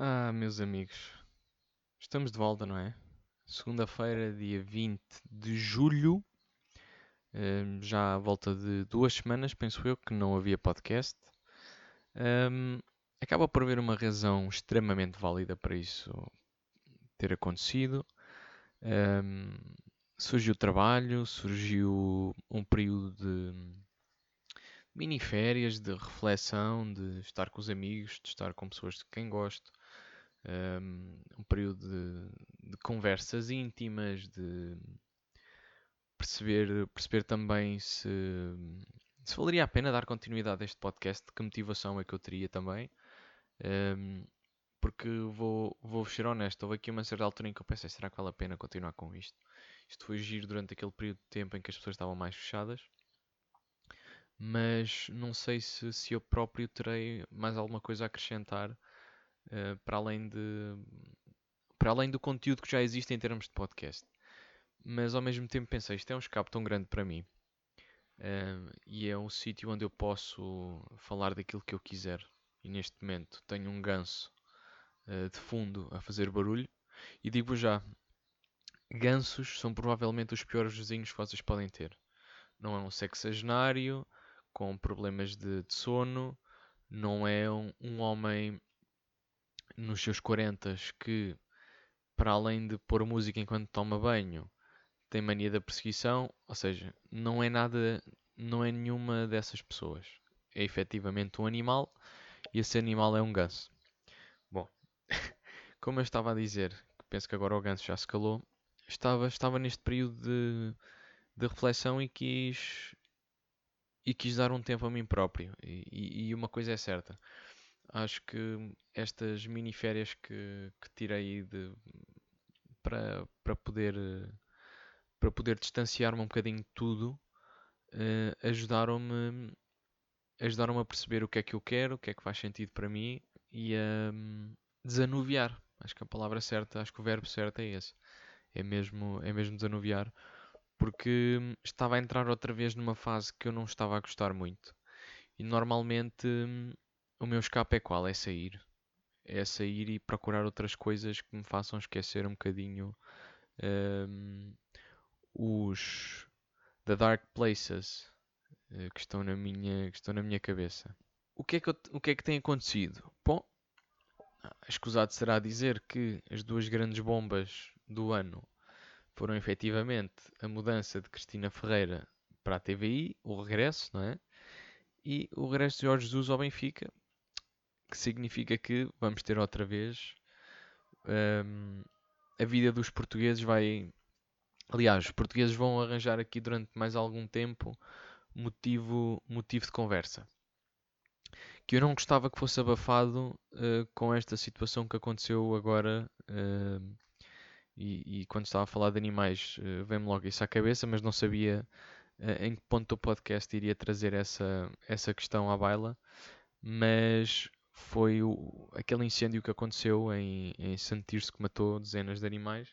Ah, meus amigos, estamos de volta, não é? Segunda-feira, dia 20 de julho, Hum, já à volta de duas semanas, penso eu, que não havia podcast. Hum, acaba por haver uma razão extremamente válida para isso ter acontecido. Hum, surgiu trabalho, surgiu um período de mini férias, de reflexão, de estar com os amigos, de estar com pessoas de quem gosto um, um período de, de, conversas íntimas, de perceber, perceber também se, se valeria a pena dar continuidade a este podcast, que motivação é que eu teria também. Um, porque vou, vou ser honesto, houve aqui uma certa altura em que eu pensei, será que vale a pena continuar com isto? Isto foi giro durante aquele período de tempo em que as pessoas estavam mais fechadas, mas não sei se, se eu próprio terei mais alguma coisa a acrescentar uh, para além de para além do conteúdo que já existe em termos de podcast. Mas ao mesmo tempo pensei, isto é um escape tão grande para mim. Uh, e é um sítio onde eu posso falar daquilo que eu quiser. E neste momento tenho um ganso uh, de fundo a fazer barulho. E digo já, gansos são provavelmente os piores vizinhos que vocês podem ter. Não é um sexagenário com problemas de, de sono, não é um, um homem nos seus 40 que, para além de pôr música enquanto toma banho, tem mania da perseguição, ou seja, não é nada, não é nenhuma dessas pessoas. É efetivamente um animal e esse animal é um ganso. Bom, como eu estava a dizer, penso que agora o ganso já se calou, estava, estava neste período de, de reflexão e quis, e quis dar um tempo a mim próprio. E, e, e uma coisa é certa, acho que estas mini férias que, que tirei de, para, para poder para poder distanciar-me um bocadinho de tudo uh, ajudaram-me ajudaram-me a perceber o que é que eu quero, o que é que faz sentido para mim e a um, desanuviar. Acho que a palavra certa, acho que o verbo certo é esse. É mesmo, é mesmo desanuviar, porque hum, estava a entrar outra vez numa fase que eu não estava a gostar muito. E normalmente hum, o meu escape é qual? É sair. É sair e procurar outras coisas que me façam esquecer um bocadinho um, os The Dark Places uh, que, estão na minha, que estão na minha cabeça. O que, é que eu, o que é que tem acontecido? Bom, escusado será dizer que as duas grandes bombas do ano foram efetivamente a mudança de Cristina Ferreira para a TVI, o regresso, não é? E o regresso de Jorge Jesus ao Benfica, que significa que vamos ter outra vez um, a vida dos portugueses vai. Aliás, os portugueses vão arranjar aqui durante mais algum tempo motivo, motivo de conversa. Que eu não gostava que fosse abafado uh, com esta situação que aconteceu agora. Uh, e, e, quando estava a falar de animais, uh, vem-me logo isso à cabeça, mas não sabia em que ponto o podcast iria trazer essa, essa questão à baila. Mas foi o, aquele incêndio que aconteceu em, em Santirce que matou dezenas de animais.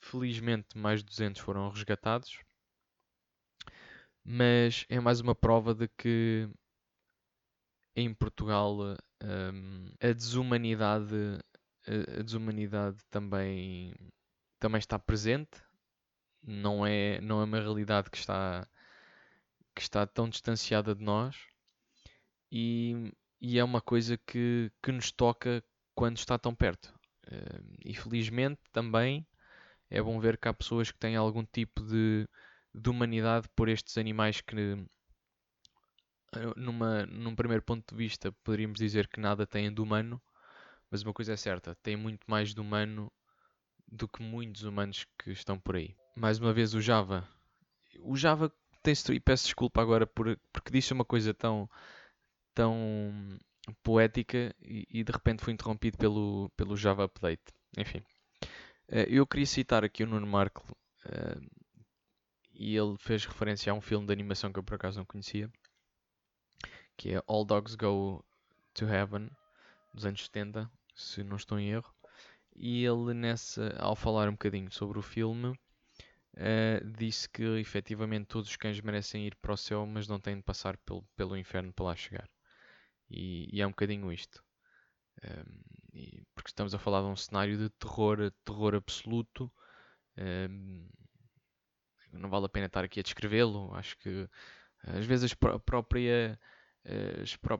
Felizmente, mais de 200 foram resgatados. Mas é mais uma prova de que em Portugal um, a desumanidade, a, desumanidade também, também está presente. Não é, não é uma realidade que está, que está tão distanciada de nós. E e é uma coisa que, que nos toca quando está tão perto. Uh, e felizmente também é bom ver que há pessoas que têm algum tipo de, de humanidade por estes animais que, eh, numa, num primeiro ponto de vista, poderíamos dizer que nada têm de humano, mas uma coisa é certa, têm muito mais de humano do que muitos humanos que estão por aí. Mais uma vez, o Java. O Java tem-se. E peço desculpa agora por, porque disse uma coisa tão tão poética e, e, de repente fui interrompido pelo, pelo Java Update. Enfim, uh, eu queria citar aqui o Nuno Marco uh, e ele fez referência a um filme de animação que eu por acaso não conhecia, que é All Dogs Go to Heaven, dos anos 70, se não estou em erro. E ele, nessa, ao falar um bocadinho sobre o filme, uh, disse que efetivamente todos os cães merecem ir para o céu, mas não têm de passar pelo, pelo inferno para lá chegar. E, e é um bocadinho isto. Um, e, porque estamos a falar de um cenário de terror, terror absoluto. Um, não vale a pena estar aqui a descrevê-lo. Acho que às vezes a própria,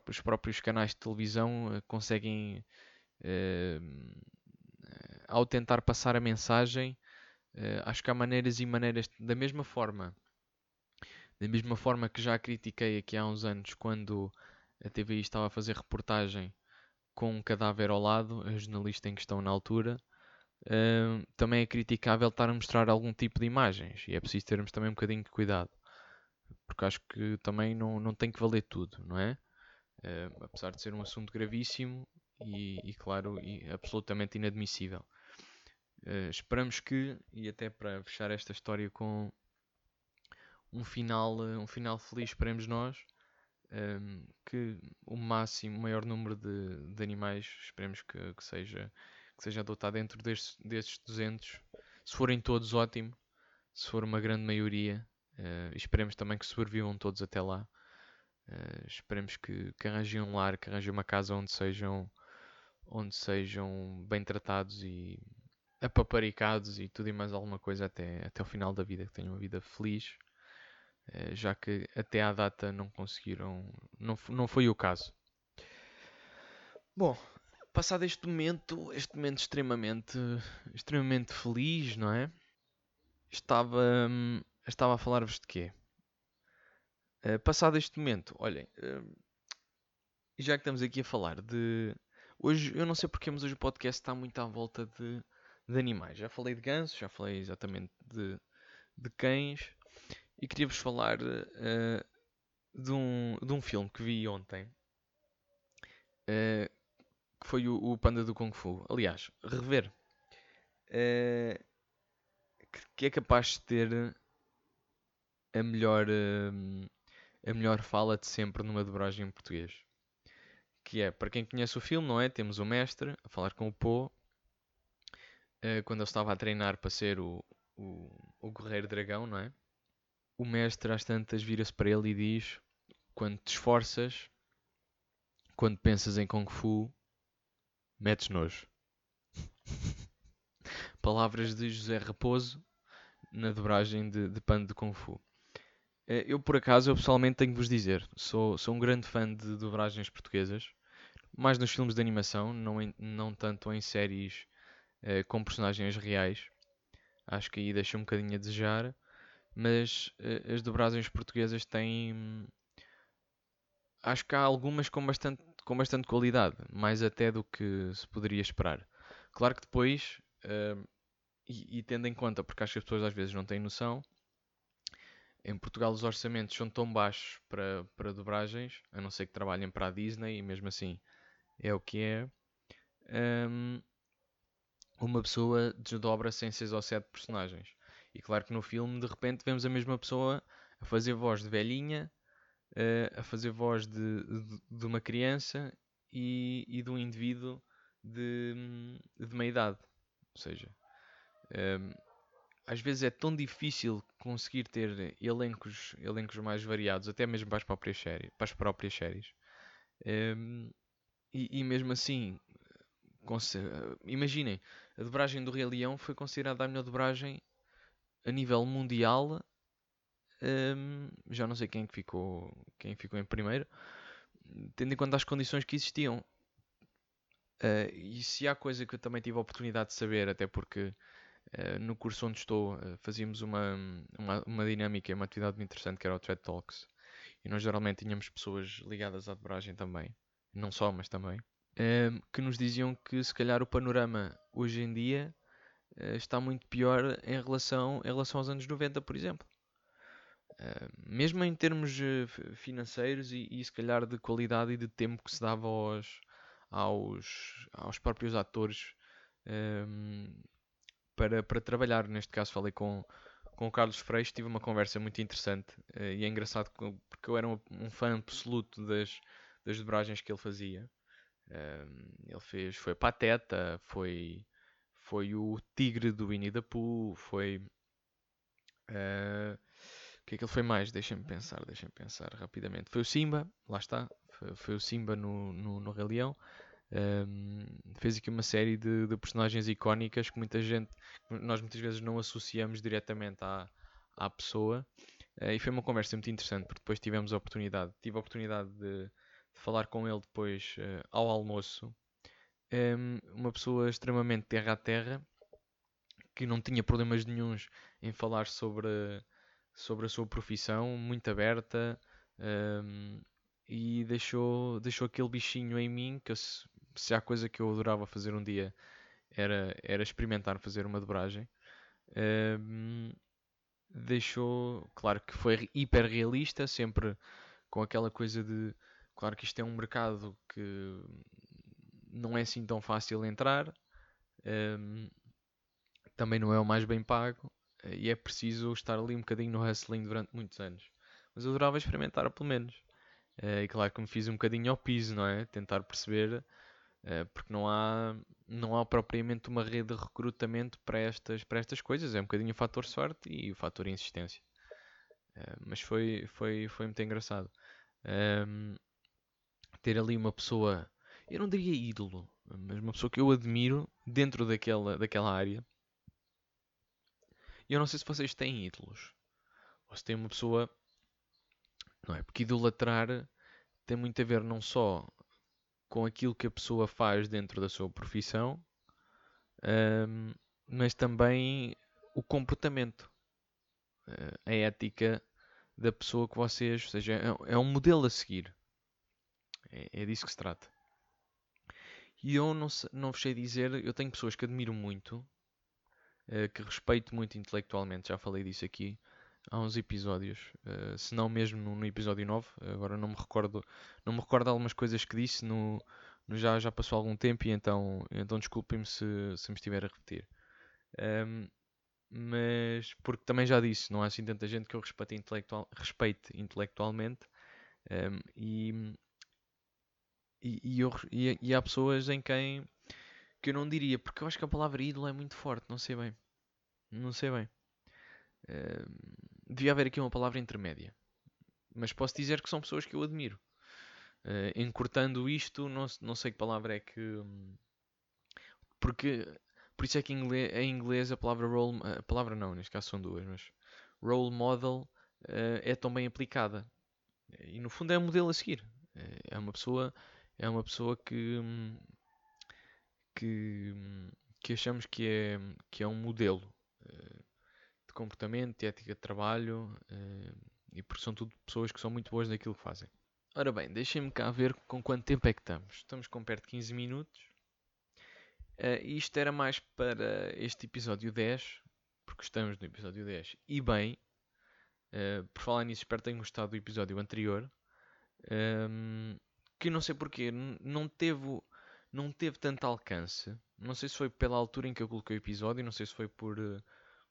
os próprios canais de televisão conseguem, ao tentar passar a mensagem, acho que há maneiras e maneiras, da mesma forma, da mesma forma que já critiquei aqui há uns anos, quando a TVI estava a fazer reportagem com um cadáver ao lado, a jornalista em questão na altura, uh, também é criticável estar a mostrar algum tipo de imagens e é preciso termos também um bocadinho de cuidado, porque acho que também não, não tem que valer tudo, não é? Uh, apesar de ser um assunto gravíssimo e, e claro, e absolutamente inadmissível. Uh, esperamos que, e até para fechar esta história com um final, um final feliz, esperemos nós, um, que o máximo, o maior número de, de animais, esperemos que, que, seja, que seja adotado dentro destes, destes 200. Se forem todos, ótimo. Se for uma grande maioria, uh, esperemos também que sobrevivam todos até lá. Uh, esperemos que, que arranjem um lar, que arranjem uma casa onde sejam, onde sejam bem tratados e apaparicados e tudo e mais alguma coisa até, até o final da vida, que tenham uma vida feliz já que até à data não conseguiram, não, não foi o caso. Bom, passado este momento, este momento extremamente, extremamente feliz, não é? Estava, hum, estava a falar-vos de quê? Uh, passado este momento, olhem, uh, já que estamos aqui a falar de. Hoje, eu não sei porque, mas hoje o podcast está muito à volta de, de animais. Já falei de gansos, já falei exatamente de, de cães e queria-vos falar uh, de, um, de um filme que vi ontem, uh, que foi o, o, Panda do Kung Fu. Aliás, rever, uh, que, que, é capaz de ter a melhor, a melhor fala de sempre numa dobragem em português. Que é, para quem conhece o filme, não é? Temos o mestre a falar com o Po, quando ele estava a treinar para ser o, o, o Guerreiro Dragão, não é? O mestre às tantas vira-se para ele e diz: Quando te esforças, quando pensas em Kung Fu, metes nojo. Palavras de José Raposo na dobragem de, de Pano de Kung Fu. Eh, eu, por acaso, eu pessoalmente tenho que vos dizer, sou, sou um grande fã de dobragens portuguesas, mais nos filmes de animação, não, em, não tanto em séries eh, com personagens reais. Acho que aí deixa um bocadinho a desejar mas uh, as dobragens portuguesas têm. Acho que há algumas com bastante, com bastante qualidade, mais até do que se poderia esperar. Claro que depois, uh, e, e, tendo em conta, porque acho que as pessoas às vezes não têm noção, em Portugal os orçamentos são tão baixos para, para dobragens, a não ser que trabalhem para a Disney, e mesmo assim é o que é. Um, ehm, uma pessoa desdobra sem 6 ou 7 personagens. E claro que no filme, de repente, vemos a mesma pessoa a fazer voz de velhinha, uh, a fazer voz de, de, de uma criança e, e, de um indivíduo de, de meia idade. Ou seja, um, ehm, às vezes é tão difícil conseguir ter elencos, elencos mais variados, até mesmo para as próprias séries. Para as próprias séries. Um, ehm, e, e, mesmo assim, imaginem, a dobragem do Rei Leão foi considerada a melhor dobragem a nível mundial, um, já não sei quem é ficou, quem ficou em primeiro, tendo em conta as condições que existiam. Uh, e se há coisa que eu também tive a oportunidade de saber, até porque uh, no curso onde estou uh, fazíamos uma, uma, uma dinâmica, uma atividade muito interessante que era o Thread Talks. E nós geralmente tínhamos pessoas ligadas à dobragem também, não só, mas também, que nos diziam que se calhar o panorama hoje em dia está muito pior em relação, em relação aos anos 90, por exemplo. Uh, mesmo em termos financeiros e, e, se calhar de qualidade e de tempo que se dava aos, aos, aos próprios atores um, para, para trabalhar. Neste caso falei com, com o Carlos Freixo, tive uma conversa muito interessante uh, e é engraçado porque eu era um, um, fã absoluto das, das dobragens que ele fazia. ele fez, foi Pateta, foi foi o Tigre do Winnie the Pooh, foi. Uh, o que é que ele foi mais? Deixem-me pensar, deixem-me pensar rapidamente. Foi o Simba, lá está, foi, foi o Simba no, no, no Rei Leão. Um, fez aqui uma série de, de, personagens icónicas que muita gente, nós muitas vezes não associamos diretamente à, à pessoa. Uh, e foi uma conversa muito interessante, porque depois tivemos a oportunidade, tive a oportunidade de, de falar com ele depois uh, ao almoço. Um, uma pessoa extremamente terra a terra, que não tinha problemas nenhums em falar sobre, sobre a sua profissão, muito aberta. Um, e deixou, deixou aquele bichinho em mim que eu, se há coisa que eu adorava fazer um dia era, era experimentar fazer uma dobragem. Um, deixou, claro que foi hiper realista, sempre com aquela coisa de, claro que isto é um mercado que não é assim tão fácil entrar, um, também não é o mais bem pago e é preciso estar ali um bocadinho no wrestling durante muitos anos. Mas eu adorava experimentar, pelo menos. Uh, e claro que me fiz um bocadinho ao piso, não é? Tentar perceber eh, porque não há, não há propriamente uma rede de recrutamento para estas, para estas coisas. É um bocadinho o fator sorte e o fator insistência. Eh, mas foi, foi, foi muito engraçado. Um, ter ali uma pessoa, eu não diria ídolo, mas uma pessoa que eu admiro dentro daquela, daquela área. E eu não sei se vocês têm ídolos. Ou se tem uma pessoa. Não é? Porque idolatrar tem muito a ver não só com aquilo que a pessoa faz dentro da sua profissão, um, mas também o comportamento, uh, a ética da pessoa que vocês, ou seja, é, é um modelo a seguir. É, é, disso que se trata. E eu não, não vos sei dizer, eu tenho pessoas que admiro muito, uh, que respeito muito intelectualmente, já falei disso aqui, há uns episódios, uh, se não mesmo no, no, episódio 9, agora não me recordo, não me recordo algumas coisas que disse no, no já, já passou algum tempo e então, então desculpem-me se, se me estiver a repetir. Um, mas porque também já disse, não há assim tanta gente que eu respeite, intelectual, respeite intelectualmente um, e, e, eu, e, e, há pessoas em quem que eu não diria, porque eu acho que a palavra ídolo é muito forte, não sei bem. Não sei bem. Um, devia haver aqui uma palavra intermédia. Mas posso dizer que são pessoas que eu admiro. Uh, encurtando isto, não, não sei que palavra é que. Hum, porque. Por isso é que em inglês, em inglês a palavra role. A palavra não, neste caso são duas, mas. Role model uh, é tão bem aplicada. E no fundo é um modelo a seguir. É uma pessoa. É uma pessoa que. Hum, que. que achamos que é, que é um modelo. Uh, de comportamento, de ética de trabalho uh, e porque são tudo pessoas que são muito boas naquilo que fazem. Ora bem, deixem-me cá ver com quanto tempo é que estamos. Estamos com perto de 15 minutos. Uh, isto era mais para este episódio 10, porque estamos no episódio 10 e bem. Uh, por falar nisso, espero que tenham gostado do episódio anterior. Um, ehm, que não sei porquê, não teve, não teve tanto alcance. Não sei se foi pela altura em que eu coloquei o episódio, não sei se foi por.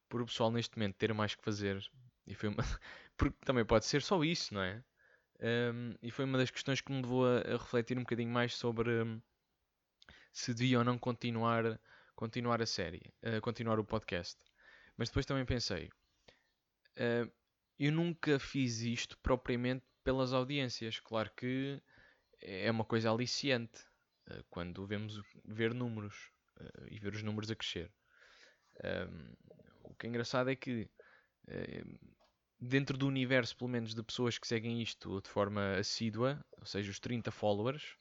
Por o pessoal neste momento ter mais que fazer. E foi uma... Porque também pode ser só isso, não é? Um, e foi uma das questões que me levou a, a refletir um bocadinho mais sobre um, se devia ou não continuar, continuar a série, uh, continuar o podcast. Mas depois também pensei, uh, eu nunca fiz isto propriamente pelas audiências. Claro que é uma coisa aliciante uh, quando vemos ver números e ver os números a crescer. Um, que é engraçado é que eh, dentro do universo, pelo menos, de pessoas que seguem isto de forma assídua, ou seja, os 30 followers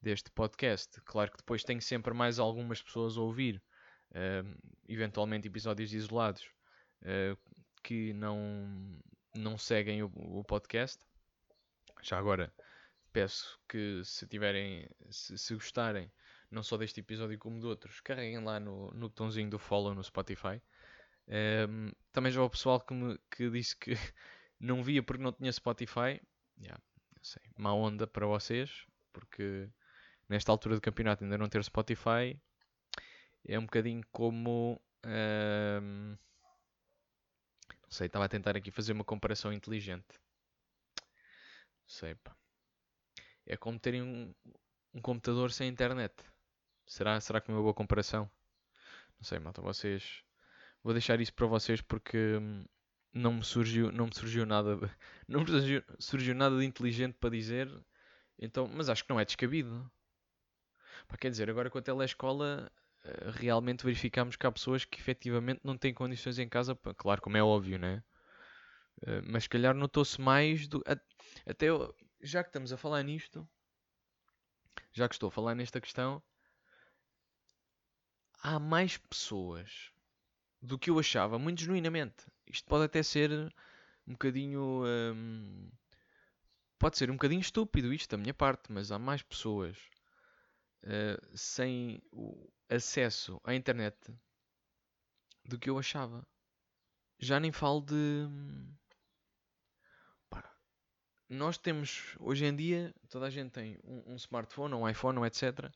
deste podcast, claro que depois tem sempre mais algumas pessoas a ouvir, eh, eventualmente episódios isolados, eh, que não, não seguem o, o, podcast. Já agora peço que se tiverem, se, se, gostarem, não só deste episódio como de outros, carreguem lá no, no botãozinho do follow no Spotify um, também já houve pessoal que, me, que disse que não via porque não tinha Spotify. Yeah, sei, má onda para vocês, porque nesta altura do campeonato ainda não ter Spotify é um bocadinho como. Um, não sei, estava a tentar aqui fazer uma comparação inteligente. Não sei, pá. É como terem um, um computador sem internet. Será, será que é uma boa comparação? Não sei, malta, vocês Vou deixar isso para vocês porque hum, não me surgiu, não me surgiu nada não me surgiu, surgiu nada de inteligente para dizer. Então, mas acho que não é descabido. Pá, quer dizer, agora com a telescola eh, realmente verificamos que há pessoas que efetivamente não têm condições em casa, pá, claro, como é óbvio, né? Eh, mas se calhar notou-se mais do. Até eu- já que estamos a falar nisto, já que estou a falar nesta questão, há mais pessoas do que eu achava, muito genuinamente. Isto pode até ser um bocadinho. hum, pode ser um bocadinho estúpido isto da minha parte, mas há mais pessoas eh, sem acesso à internet do que eu achava. Já nem falo de. Pá, nós temos, hoje em dia, toda a gente tem um, um smartphone, um iPhone, um etc.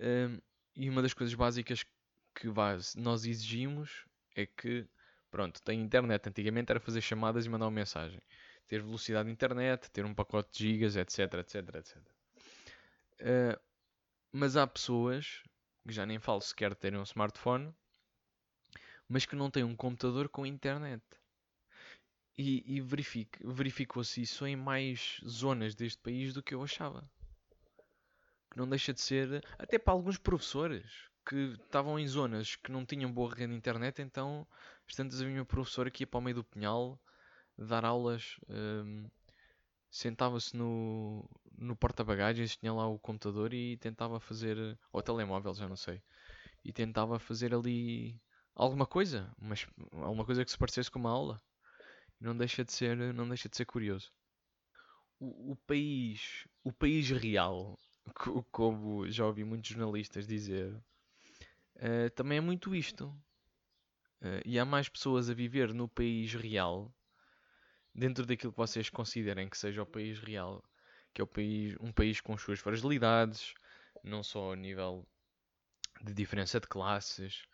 Hum, e uma das coisas básicas que nós exigimos é que, pronto, tem internet. Antigamente era fazer chamadas e mandar uma mensagem. Ter velocidade de internet, ter um pacote de gigas, etc, etc, etc. Uh, mas há pessoas, que já nem falo sequer terem um smartphone, mas que não têm um computador com internet. E, e verificou-se isso em mais zonas deste país do que eu achava. Que não deixa de ser, até para alguns professores que estavam em zonas que não tinham boa rede de internet, então, às tantas havia um professor que ia para o meio do pinhal dar aulas, hum, sentava-se no, no porta-bagagens, tinha lá o computador e tentava fazer, ou telemóvel, já não sei, e tentava fazer ali alguma coisa, mas alguma coisa que se parecesse com uma aula. Não deixa de ser, não deixa de ser curioso. O, o país, o país real, co- como já ouvi muitos jornalistas dizer, eh, também é muito isto. Eh, e há mais pessoas a viver no país real, dentro daquilo que vocês considerem que seja o país real, que é o país, um país com as suas fragilidades, não só a nível de diferença de classes,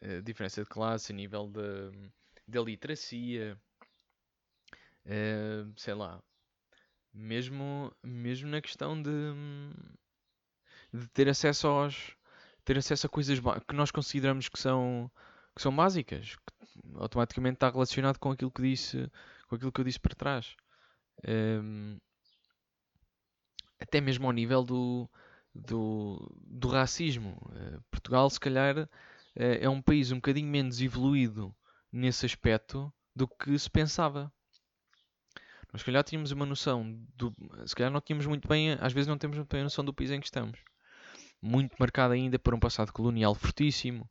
eh, diferença de classe, a nível de, da literacia, eh, sei lá, mesmo, mesmo na questão de, de ter acesso aos ter acesso a coisas que nós consideramos que são que são básicas, que automaticamente está relacionado com aquilo que disse, com aquilo que eu disse para trás. Ehm, até mesmo ao nível do, do, do racismo. Eh, Portugal, se calhar, eh, é um país um bocadinho menos evoluído nesse aspecto do que se pensava. Nós, se calhar, tínhamos uma noção do. Se calhar, não tínhamos muito bem. Às vezes, não temos muito bem a noção do país em que estamos. Muito marcado ainda por um passado colonial fortíssimo,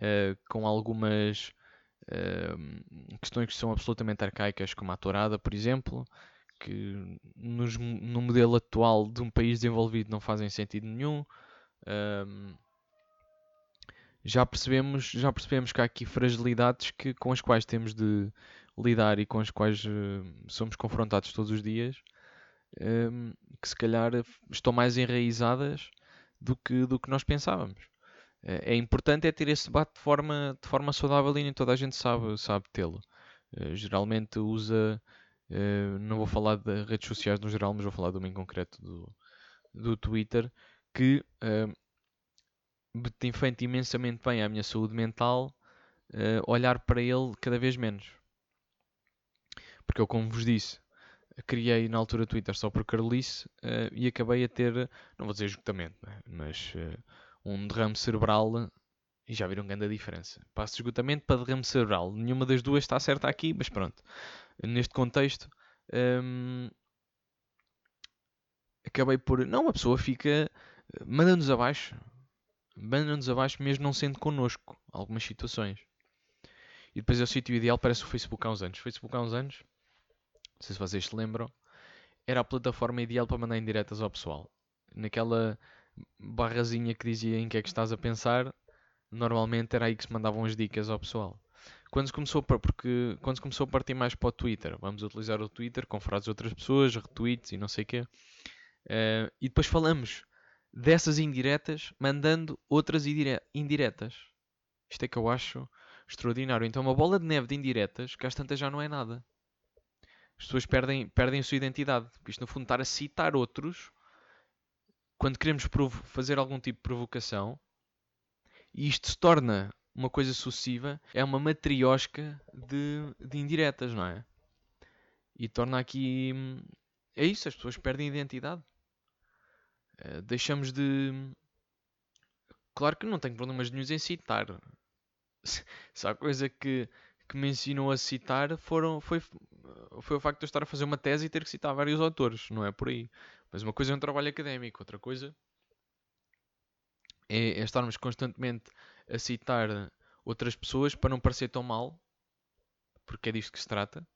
eh, com algumas eh, questões que são absolutamente arcaicas, como a tourada, por exemplo, que nos, no modelo atual de um país desenvolvido não fazem sentido nenhum. Ahm, já percebemos, já percebemos que há aqui fragilidades que, com as quais temos de lidar e com as quais eh, somos confrontados todos os dias, ahm, que se calhar estão mais enraizadas do que, do que nós pensávamos. Eh, É importante é ter esse debate de forma, de forma saudável e nem toda a gente sabe, sabe tê-lo. Eh, geralmente usa, eh, não vou falar de redes sociais no geral, mas vou falar de uma em concreto do, do Twitter, que tem feito imensamente bem à minha saúde mental eh, olhar para ele cada vez menos. Porque eu, como vos disse, criei na altura Twitter só por Carolice eh, e acabei a ter, não vou dizer esgotamento, né? mas eh, um derrame cerebral e já viram grande a diferença. Passo de esgotamento para derrame cerebral. Nenhuma das duas está certa aqui, mas pronto. Neste contexto, hum, acabei por. Não, a pessoa fica. Manda-nos abaixo. Manda-nos abaixo mesmo não sendo connosco. Algumas situações. E depois é o sítio ideal, parece o Facebook há uns anos. Facebook há uns anos, não sei se vocês se lembram, era a plataforma ideal para mandar indiretas ao pessoal. Naquela barrazinha que dizia em que é que estás a pensar, normalmente era aí que se mandavam as dicas ao pessoal. Quando começou, a, porque, quando começou a partir mais para o Twitter, vamos utilizar o Twitter com frases de outras pessoas, retweets e não sei o quê. Uh, e depois falamos dessas indiretas, mandando outras indire indiretas. Isto é que eu acho extraordinário. Então, uma bola de neve de indiretas, que às tantas já não é nada. As pessoas perdem, perdem a sua identidade. Isto, no fundo, estar a citar outros quando queremos fazer algum tipo de provocação e isto se torna uma coisa sucessiva, é uma matriosca de, de indiretas, não é? E torna aqui. É isso, as pessoas perdem identidade. Uh, deixamos de. Claro que não tenho problemas nenhum em citar. Se há coisa que, que me ensinou a citar foram, foi, foi o facto de eu estar a fazer uma tese e ter que citar vários autores, não é por aí. Mas uma coisa é um trabalho académico, outra coisa é, é estarmos constantemente a citar outras pessoas para não parecer tão mal, porque é disto que se trata.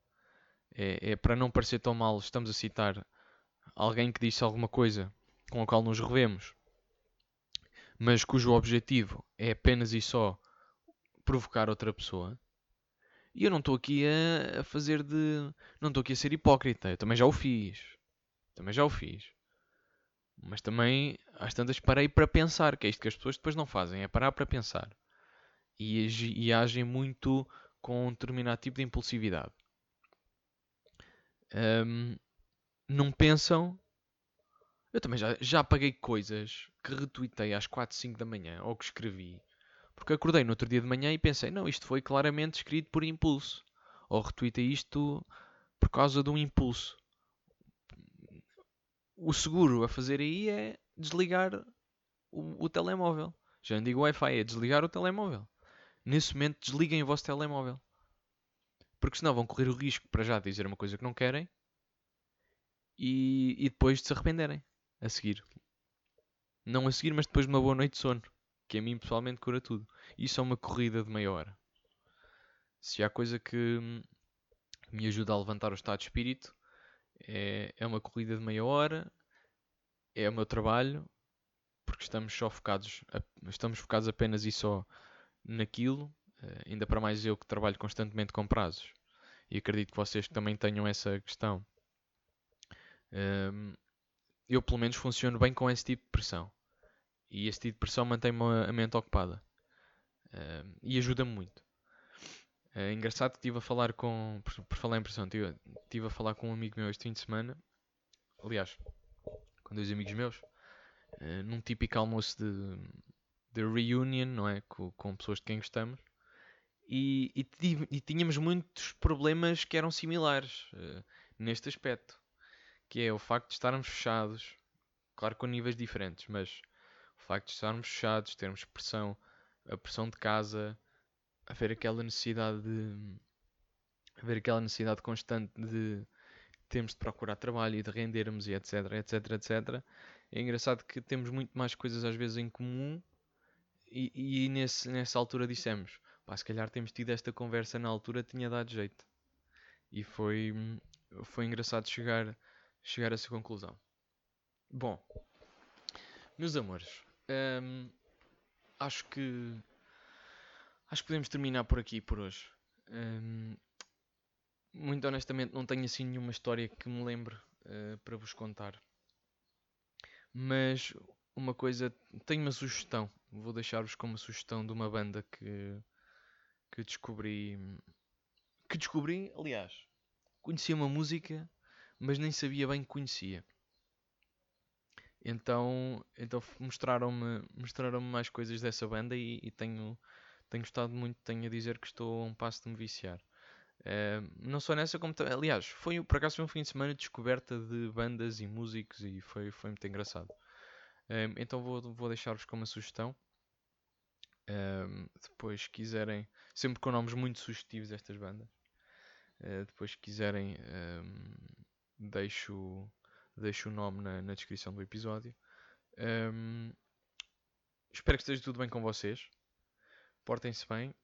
É, é, para não parecer tão mal, estamos a citar alguém que disse alguma coisa com a qual nos revemos, mas cujo objetivo é apenas e só provocar outra pessoa. E eu não estou aqui a, fazer de. Não estou aqui a ser hipócrita. Eu também já o fiz. Também já o fiz. Mas também, às tantas, parei para pensar, que é isto que as pessoas depois não fazem, é parar para pensar. E, e agem muito com um determinado tipo de impulsividade. Um, não pensam. Eu também já, já apaguei coisas que retuitei às 4, 5 da manhã, ou que escrevi, porque acordei no outro dia de manhã e pensei, não, isto foi claramente escrito por impulso. Ou retuitei isto por causa de um impulso o seguro a fazer aí é desligar o, o telemóvel. Já não digo Wi-Fi, é desligar o telemóvel. Nesse momento, desliguem o vosso telemóvel. Porque senão vão correr o risco para já dizer uma coisa que não querem e, e depois de se arrependerem a seguir. Não a seguir, mas depois de uma boa noite de sono. Que a mim pessoalmente cura tudo. Isso é uma corrida de meia hora. Se há coisa que me ajuda a levantar o estado de espírito, é, é uma corrida de meia hora, é o meu trabalho, porque estamos só focados, estamos focados apenas e só naquilo, eh, ainda para mais eu que trabalho constantemente com prazos. E acredito que vocês também tenham essa questão. Ehm, eu pelo menos funciono bem com esse tipo de pressão. E esse tipo de pressão mantém-me a mente ocupada. Ehm, e ajuda-me muito. É engraçado que estive a falar com. Por, por falar em pressão, estive, estive a falar com um amigo meu este fim de semana. Aliás, com dois amigos meus. Uh, num típico almoço de, de reunion, não é? Com, com pessoas de quem gostamos. E, e, e, tínhamos muitos problemas que eram similares uh, neste aspecto. Que é o facto de estarmos fechados. Claro com níveis diferentes, mas o facto de estarmos fechados, termos pressão, a pressão de casa haver aquela necessidade de haver aquela necessidade constante de termos de procurar trabalho e de rendermos e etc, etc, etc. É engraçado que temos muito mais coisas às vezes em comum e, e nesse, nessa altura dissemos, pá, se calhar temos tido esta conversa na altura, tinha dado jeito. E foi, foi engraçado chegar, chegar a essa conclusão. Bom, meus amores, hum, acho que acho que podemos terminar por aqui por hoje. Um, muito honestamente, não tenho assim nenhuma história que me lembre uh, para vos contar. Mas uma coisa, tenho uma sugestão. Vou deixar-vos com uma sugestão de uma banda que, que descobri. Que descobri, aliás, conhecia uma música, mas nem sabia bem que conhecia. Então, então mostraram-me mostraram mais coisas dessa banda e, e tenho tenho gostado muito, tenho a dizer que estou a um passo de me viciar. Uh, não só nessa, como aliás, foi por acaso foi um fim de semana de descoberta de bandas e músicos e foi, foi muito engraçado. Então vou, vou deixar-vos com uma sugestão. Uh, depois, quiserem, sempre com nomes muito sugestivos estas bandas. depois, quiserem, deixo, deixo o nome na, na descrição do episódio. espero que esteja tudo bem com vocês. Portem-se bem.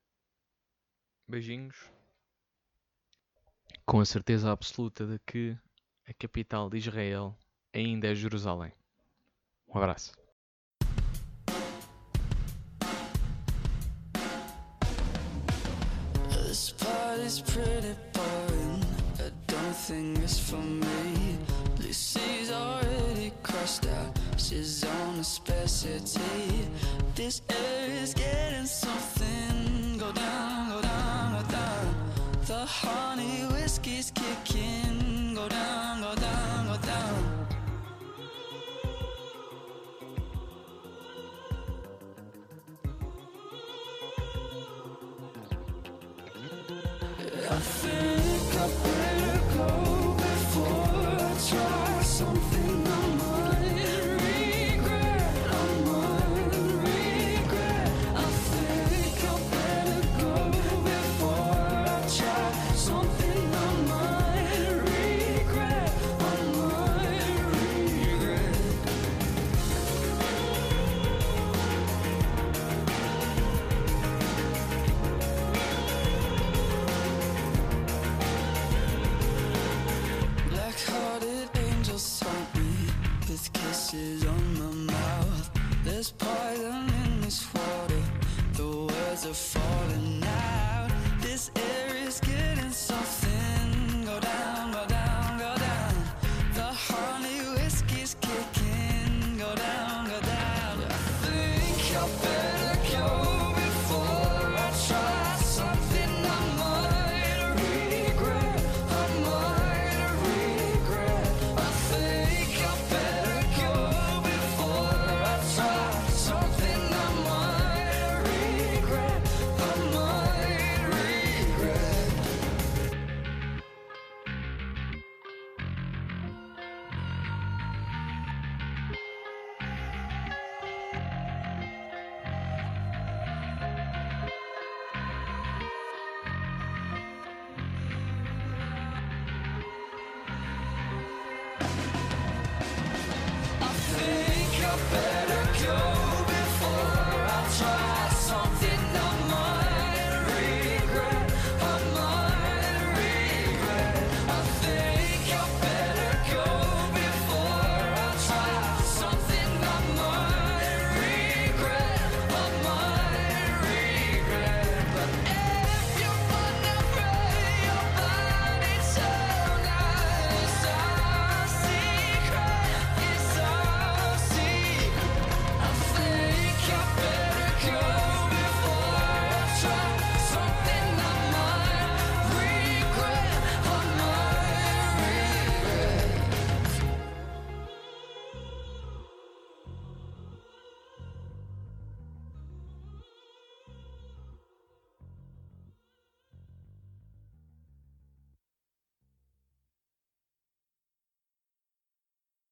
Beijinhos. Com a certeza absoluta de que a capital de Israel ainda é Jerusalém. Um abraço. This part is pretty boring. I don't for me. Lucy's already crossed out. She's on a specialty. This air is getting something. Go down, go down, go down. The honey whiskey's kicking. Go down, go down, go down. I think